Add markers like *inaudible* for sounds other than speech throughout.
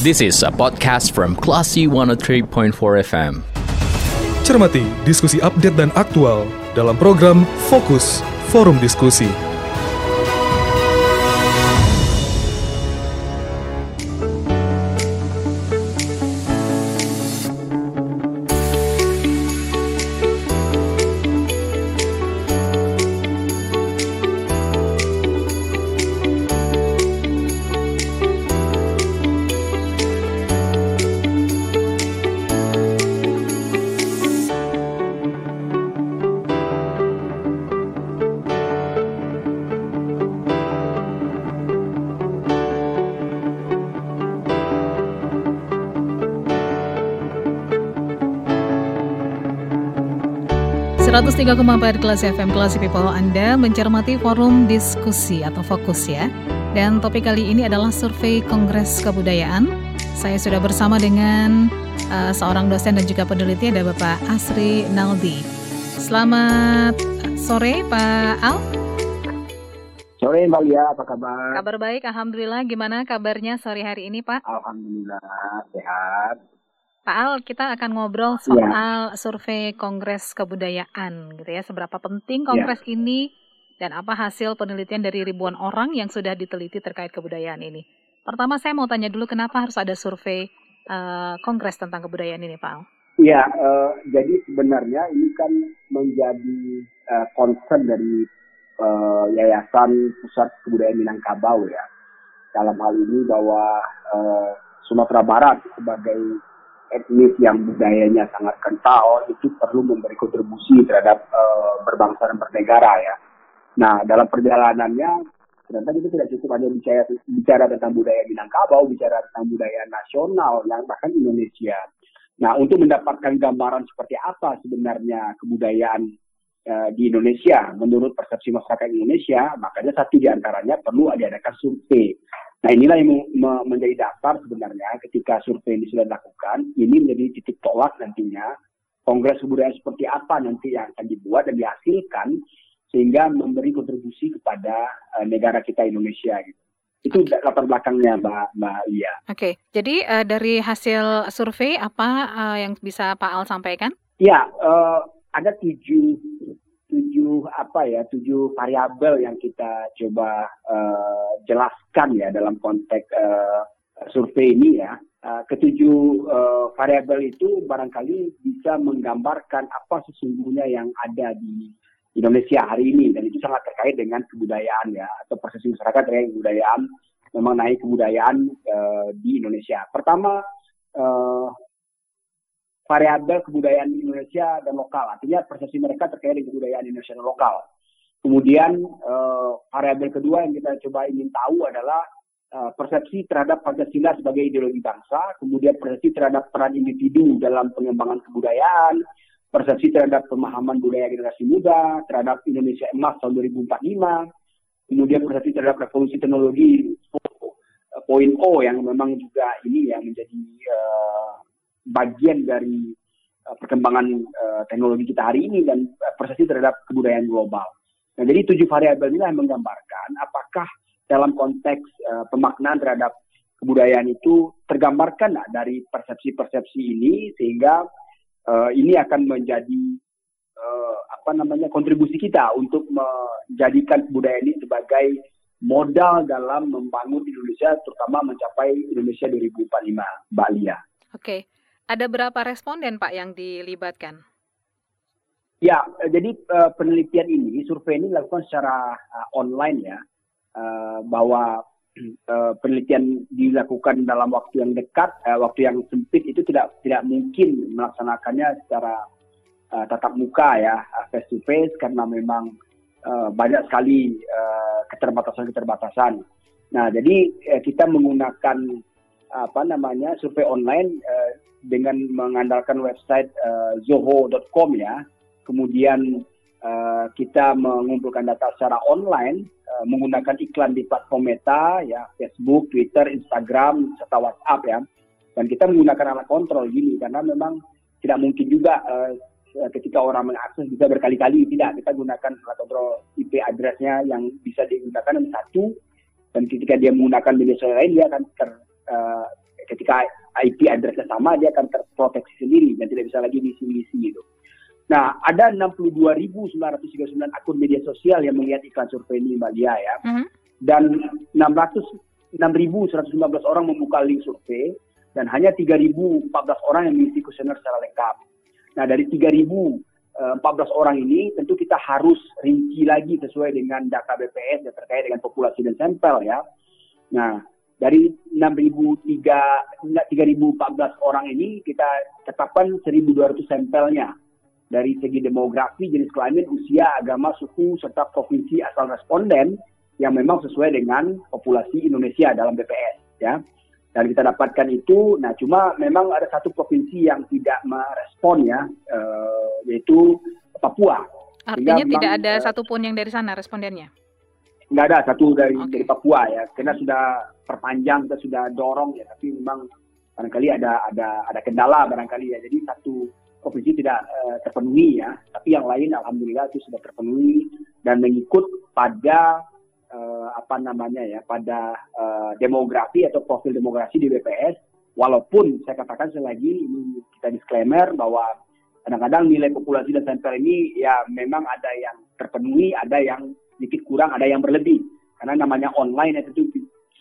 This is a podcast from Classy 103.4 FM. Cermati diskusi update dan aktual dalam program Fokus Forum Diskusi. Empat kelas FM kelas People Anda mencermati forum diskusi atau fokus ya. Dan topik kali ini adalah survei Kongres Kebudayaan. Saya sudah bersama dengan uh, seorang dosen dan juga peneliti ada Bapak Asri Naldi. Selamat sore Pak Al. Sore Mbak Lia, apa kabar? Kabar baik, Alhamdulillah. Gimana kabarnya sore hari ini Pak? Alhamdulillah, sehat. Pak Al, kita akan ngobrol iya. soal ya. survei Kongres Kebudayaan, gitu ya. Seberapa penting Kongres ya. ini dan apa hasil penelitian dari ribuan orang yang sudah diteliti terkait kebudayaan ini. Pertama, saya mau tanya dulu kenapa harus ada survei uh, Kongres tentang kebudayaan ini, Pak Al? Iya, uh, jadi sebenarnya ini kan menjadi uh, concern dari uh, Yayasan Pusat Kebudayaan Minangkabau ya. Dalam hal ini bahwa uh, Sumatera Barat sebagai etnis yang budayanya sangat kental itu perlu memberi kontribusi terhadap uh, berbangsa dan bernegara ya. Nah dalam perjalanannya ternyata itu tidak cukup hanya bicara bicara tentang budaya Minangkabau, bicara tentang budaya nasional yang bahkan Indonesia. Nah untuk mendapatkan gambaran seperti apa sebenarnya kebudayaan uh, di Indonesia menurut persepsi masyarakat Indonesia, makanya satu di antaranya perlu diadakan survei Nah inilah yang menjadi dasar sebenarnya ketika survei ini sudah dilakukan, ini menjadi titik tolak nantinya kongres kebudayaan seperti apa nanti yang akan dibuat dan dihasilkan sehingga memberi kontribusi kepada uh, negara kita Indonesia gitu. Itu okay. latar belakangnya Mbak Mbak Lia. Oke, okay. jadi uh, dari hasil survei apa uh, yang bisa Pak Al sampaikan? Ya, uh, ada tujuh tujuh apa ya tujuh variabel yang kita coba uh, jelaskan ya dalam konteks uh, survei ini ya uh, ketujuh uh, variabel itu barangkali bisa menggambarkan apa sesungguhnya yang ada di Indonesia hari ini dan itu sangat terkait dengan kebudayaan ya atau proses masyarakat terkait kebudayaan memang naik kebudayaan uh, di Indonesia. Pertama uh, variabel kebudayaan Indonesia dan lokal. Artinya persepsi mereka terkait dengan kebudayaan Indonesia dan lokal. Kemudian uh, variabel kedua yang kita coba ingin tahu adalah uh, persepsi terhadap Pancasila sebagai ideologi bangsa, kemudian persepsi terhadap peran individu dalam pengembangan kebudayaan, persepsi terhadap pemahaman budaya generasi muda, terhadap Indonesia emas tahun 2045, kemudian persepsi terhadap revolusi teknologi poin O yang memang juga ini yang menjadi uh, bagian dari uh, perkembangan uh, teknologi kita hari ini dan uh, persepsi terhadap kebudayaan global. Nah, jadi tujuh variabel ini yang menggambarkan apakah dalam konteks uh, pemaknaan terhadap kebudayaan itu tergambarkan nah, dari persepsi-persepsi ini sehingga uh, ini akan menjadi uh, apa namanya kontribusi kita untuk menjadikan kebudayaan ini sebagai modal dalam membangun Indonesia terutama mencapai Indonesia 2045 Mbak Lia. Oke. Okay. Ada berapa responden Pak yang dilibatkan? Ya, jadi uh, penelitian ini, survei ini dilakukan secara uh, online ya, uh, bahwa *clears throat* penelitian dilakukan dalam waktu yang dekat, waktu yang sempit itu tidak tidak mungkin melaksanakannya secara tatap muka ya, face to face karena memang banyak sekali keterbatasan-keterbatasan. Nah, jadi kita menggunakan apa namanya survei online dengan mengandalkan website uh, zoho.com ya. Kemudian uh, kita mengumpulkan data secara online uh, menggunakan iklan di platform Meta ya, Facebook, Twitter, Instagram serta WhatsApp ya. Dan kita menggunakan alat kontrol gini karena memang tidak mungkin juga uh, ketika orang mengakses bisa berkali-kali tidak kita gunakan alat kontrol IP addressnya yang bisa digunakan yang satu dan ketika dia menggunakan media sosial lain dia akan ter, uh, ketika IP address sama dia akan terproteksi sendiri dan tidak bisa lagi diisi-isi gitu. Nah, ada 62.939 akun media sosial yang melihat iklan survei ini Mbak Lia ya. Mm -hmm. Dan 600 6.115 orang membuka link survei dan hanya 3.014 orang yang mengisi kuesioner secara lengkap. Nah, dari 3.014 orang ini tentu kita harus rinci lagi sesuai dengan data BPS yang terkait dengan populasi dan sampel ya. Nah, dari 6.003 3.014 orang ini kita tetapkan 1.200 sampelnya dari segi demografi, jenis kelamin, usia, agama, suku, serta provinsi asal responden yang memang sesuai dengan populasi Indonesia dalam BPS ya. Dan kita dapatkan itu, nah cuma memang ada satu provinsi yang tidak merespon ya, uh, yaitu Papua. Artinya Sehingga tidak memang, ada uh, satupun yang dari sana respondennya? Nggak ada satu dari okay. dari Papua ya, karena sudah perpanjang, kita sudah dorong ya, tapi memang barangkali ada ada ada kendala barangkali ya. Jadi satu provinsi tidak uh, terpenuhi ya, tapi yang lain alhamdulillah itu sudah terpenuhi dan mengikut pada uh, apa namanya ya, pada uh, demografi atau profil demografi di BPS. Walaupun saya katakan selagi ini kita disclaimer bahwa kadang-kadang nilai populasi dan sampel ini ya memang ada yang terpenuhi, ada yang sedikit kurang, ada yang berlebih. Karena namanya online itu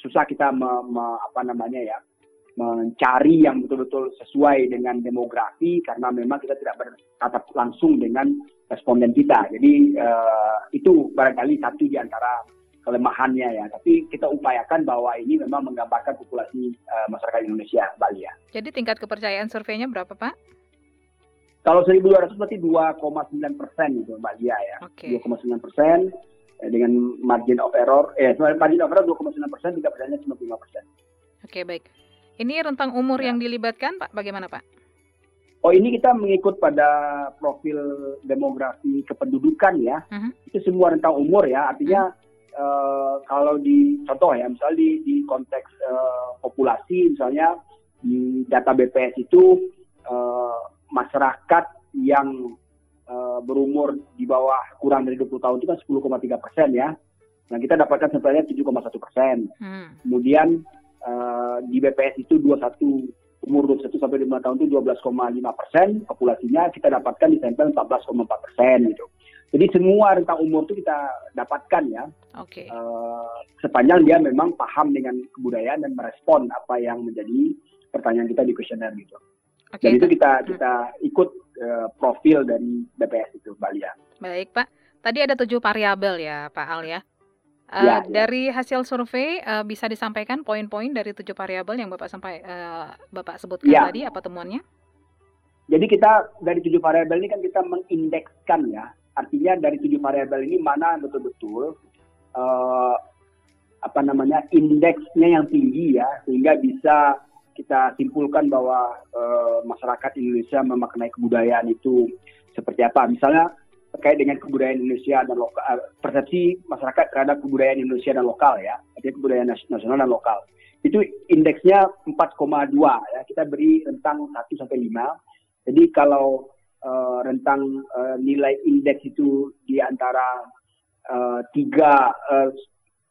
susah kita me, me, apa namanya ya mencari yang betul-betul sesuai dengan demografi karena memang kita tidak bertatap langsung dengan responden kita. Jadi uh, itu barangkali satu di antara kelemahannya ya. Tapi kita upayakan bahwa ini memang menggambarkan populasi uh, masyarakat Indonesia, Bali ya. Jadi tingkat kepercayaan surveinya berapa Pak? Kalau 1.200 berarti 2,9 persen itu Mbak Lia ya. Okay. 2,9 persen dengan margin of error, eh margin of error 2,9 persen, tingkat percayaan 95 persen. Oke okay, baik. Ini rentang umur yang dilibatkan, Pak, bagaimana, Pak? Oh, ini kita mengikut pada profil demografi kependudukan ya. Uh -huh. Itu semua rentang umur ya. Artinya uh -huh. uh, kalau di contoh ya, misalnya di, di konteks uh, populasi, misalnya di data BPS itu uh, masyarakat yang uh, berumur di bawah kurang dari 20 tahun itu kan 10,3 persen ya. Nah kita dapatkan sebenarnya 7,1 persen. Hmm. Kemudian uh, di BPS itu 21 umur 21 sampai 5 tahun itu 12,5 persen populasinya kita dapatkan di sampel 14,4 persen gitu. Jadi semua rentang umur itu kita dapatkan ya. Oke. Okay. Uh, sepanjang dia memang paham dengan kebudayaan dan merespon apa yang menjadi pertanyaan kita di kuesioner gitu. Okay, Dan itu kita kita ikut uh, profil dari BPS itu, Mbak Lia. Baik, Pak. Tadi ada tujuh variabel ya, Pak Al ya. Uh, ya, dari hasil survei uh, bisa disampaikan poin-poin dari tujuh variabel yang bapak sampai uh, bapak sebutkan ya. tadi apa temuannya? Jadi kita dari tujuh variabel ini kan kita mengindekskan ya, artinya dari tujuh variabel ini mana betul-betul uh, apa namanya indeksnya yang tinggi ya, sehingga bisa kita simpulkan bahwa uh, masyarakat Indonesia memaknai kebudayaan itu seperti apa. Misalnya terkait dengan kebudayaan Indonesia dan lokal, eh, persepsi masyarakat terhadap kebudayaan Indonesia dan lokal ya, jadi kebudayaan nasional dan lokal. Itu indeksnya 4,2 ya, kita beri rentang 1 sampai 5. Jadi kalau uh, rentang uh, nilai indeks itu di antara uh, 3 uh,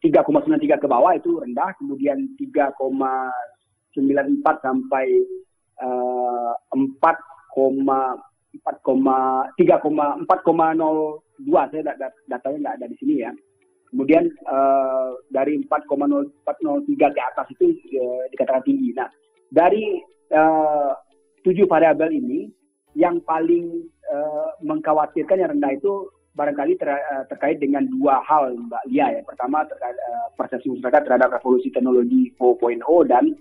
3,93 ke bawah itu rendah, kemudian 3,94 sampai uh, 4, 4,3,4,02 saya datanya nggak ada di sini ya. Kemudian uh, dari 4,0403 ke atas itu uh, dikatakan tinggi. Nah, dari uh, tujuh variabel ini yang paling uh, mengkhawatirkan yang rendah itu barangkali ter, terkait dengan dua hal Mbak Lia ya. Pertama terkait uh, persepsi masyarakat terhadap revolusi teknologi 4.0 dan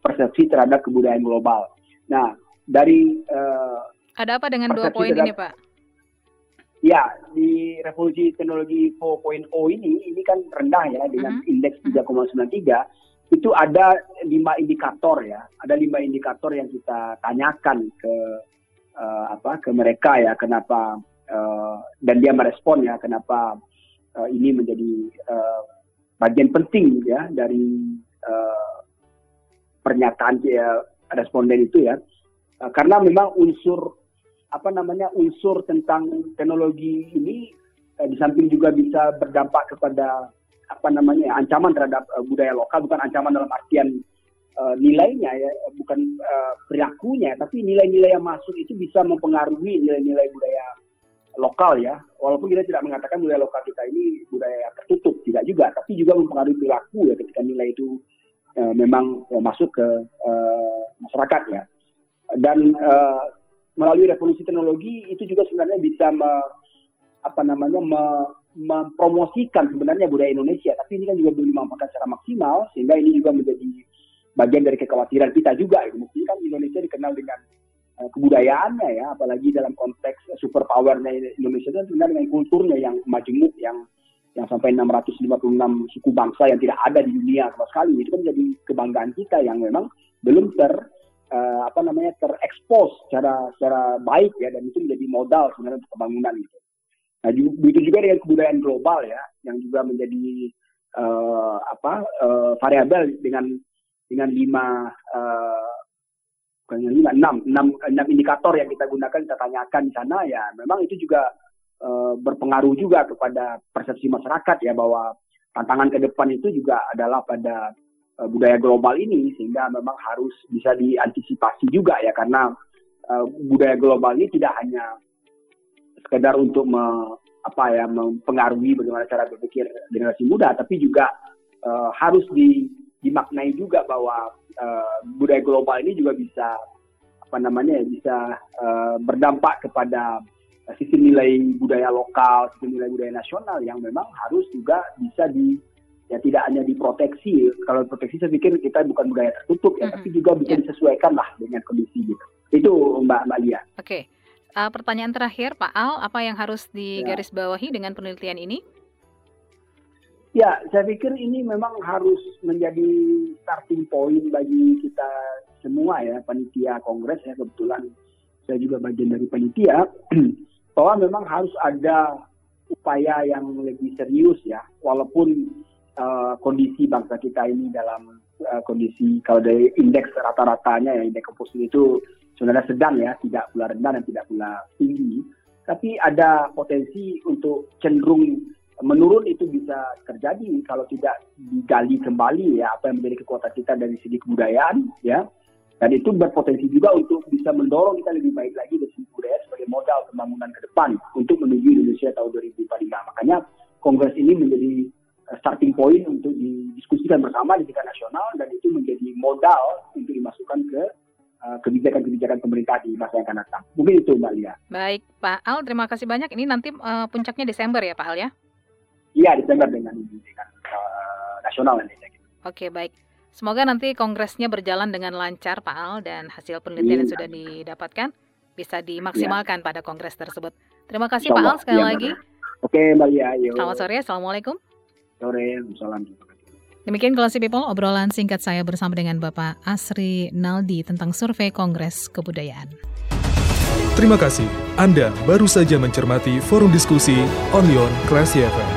persepsi terhadap kebudayaan global. Nah, dari uh, ada apa dengan dua poin ini, Pak? Ya, di revolusi teknologi 4.0 ini, ini kan rendah ya dengan -huh. indeks 3,93. Itu ada lima indikator ya, ada lima indikator yang kita tanyakan ke uh, apa ke mereka ya, kenapa uh, dan dia merespon ya, kenapa uh, ini menjadi uh, bagian penting ya dari uh, pernyataan ya, responden itu ya, uh, karena memang unsur apa namanya unsur tentang teknologi ini eh, di samping juga bisa berdampak kepada apa namanya ancaman terhadap uh, budaya lokal bukan ancaman dalam artian uh, nilainya ya bukan uh, perilakunya tapi nilai-nilai yang masuk itu bisa mempengaruhi nilai-nilai budaya lokal ya. Walaupun kita tidak mengatakan budaya lokal kita ini budaya tertutup tidak juga tapi juga mempengaruhi perilaku ya ketika nilai itu uh, memang uh, masuk ke uh, masyarakat ya dan uh, melalui revolusi teknologi itu juga sebenarnya bisa me, apa namanya me, mempromosikan sebenarnya budaya Indonesia tapi ini kan juga belum dimanfaatkan secara maksimal sehingga ini juga menjadi bagian dari kekhawatiran kita juga. Gitu. Mungkin kan Indonesia dikenal dengan kebudayaannya ya, apalagi dalam konteks super powernya Indonesia itu sebenarnya dengan kulturnya yang majemuk, yang yang sampai 656 suku bangsa yang tidak ada di dunia sama sekali itu kan jadi kebanggaan kita yang memang belum ter uh, apa namanya terekspos secara secara baik ya dan itu menjadi modal sebenarnya untuk pembangunan gitu. Nah begitu juga dengan kebudayaan global ya yang juga menjadi uh, apa uh, variabel dengan dengan lima uh, lima enam, enam enam indikator yang kita gunakan kita tanyakan di sana ya memang itu juga uh, berpengaruh juga kepada persepsi masyarakat ya bahwa tantangan ke depan itu juga adalah pada uh, budaya global ini sehingga memang harus bisa diantisipasi juga ya karena uh, budaya global ini tidak hanya sekedar untuk me, apa ya mempengaruhi bagaimana cara berpikir generasi muda tapi juga uh, harus di dimaknai juga bahwa uh, budaya global ini juga bisa apa namanya ya bisa uh, berdampak kepada sisi nilai budaya lokal, sisi nilai budaya nasional yang memang harus juga bisa di ya tidak hanya diproteksi. Kalau proteksi saya pikir kita bukan budaya tertutup ya, mm -hmm. tapi juga bisa yeah. disesuaikan lah dengan kondisi gitu. Itu Mbak Mbak Lia. Oke. Okay. Uh, pertanyaan terakhir Pak Al, apa yang harus digarisbawahi ya. dengan penelitian ini? Ya, saya pikir ini memang harus menjadi starting point bagi kita semua ya, panitia kongres ya kebetulan saya juga bagian dari panitia, *clears throat* bahwa memang harus ada upaya yang lebih serius ya, walaupun uh, kondisi bangsa kita ini dalam uh, kondisi kalau dari indeks rata-ratanya ya indeks komposisi itu sebenarnya sedang ya, tidak pula rendah dan tidak pula tinggi, tapi ada potensi untuk cenderung menurun itu bisa terjadi kalau tidak digali kembali ya apa yang menjadi kekuatan kita dari segi kebudayaan ya dan itu berpotensi juga untuk bisa mendorong kita lebih baik lagi dari segi budaya sebagai modal pembangunan ke depan untuk menuju Indonesia tahun 2045 makanya kongres ini menjadi eh, starting point untuk didiskusikan bersama di tingkat nasional dan itu menjadi modal untuk dimasukkan ke eh, kebijakan-kebijakan pemerintah di masa yang akan datang. Mungkin itu Mbak Lia. Baik, Pak Al, terima kasih banyak. Ini nanti uh, puncaknya Desember ya Pak Al ya? Iya, Desember dengan dengan uh, nasional nanti. Oke, baik. Semoga nanti kongresnya berjalan dengan lancar, Pak Al, dan hasil penelitian yang iya. sudah didapatkan bisa dimaksimalkan ya. pada kongres tersebut. Terima kasih, Pak Al, sekali ya, lagi. Oke, Mbak Lia. Selamat sore, Assalamualaikum. Sore, Salam. Demikian Classy People, obrolan singkat saya bersama dengan Bapak Asri Naldi tentang survei Kongres Kebudayaan. Terima kasih. Anda baru saja mencermati forum diskusi Onion Classy FM.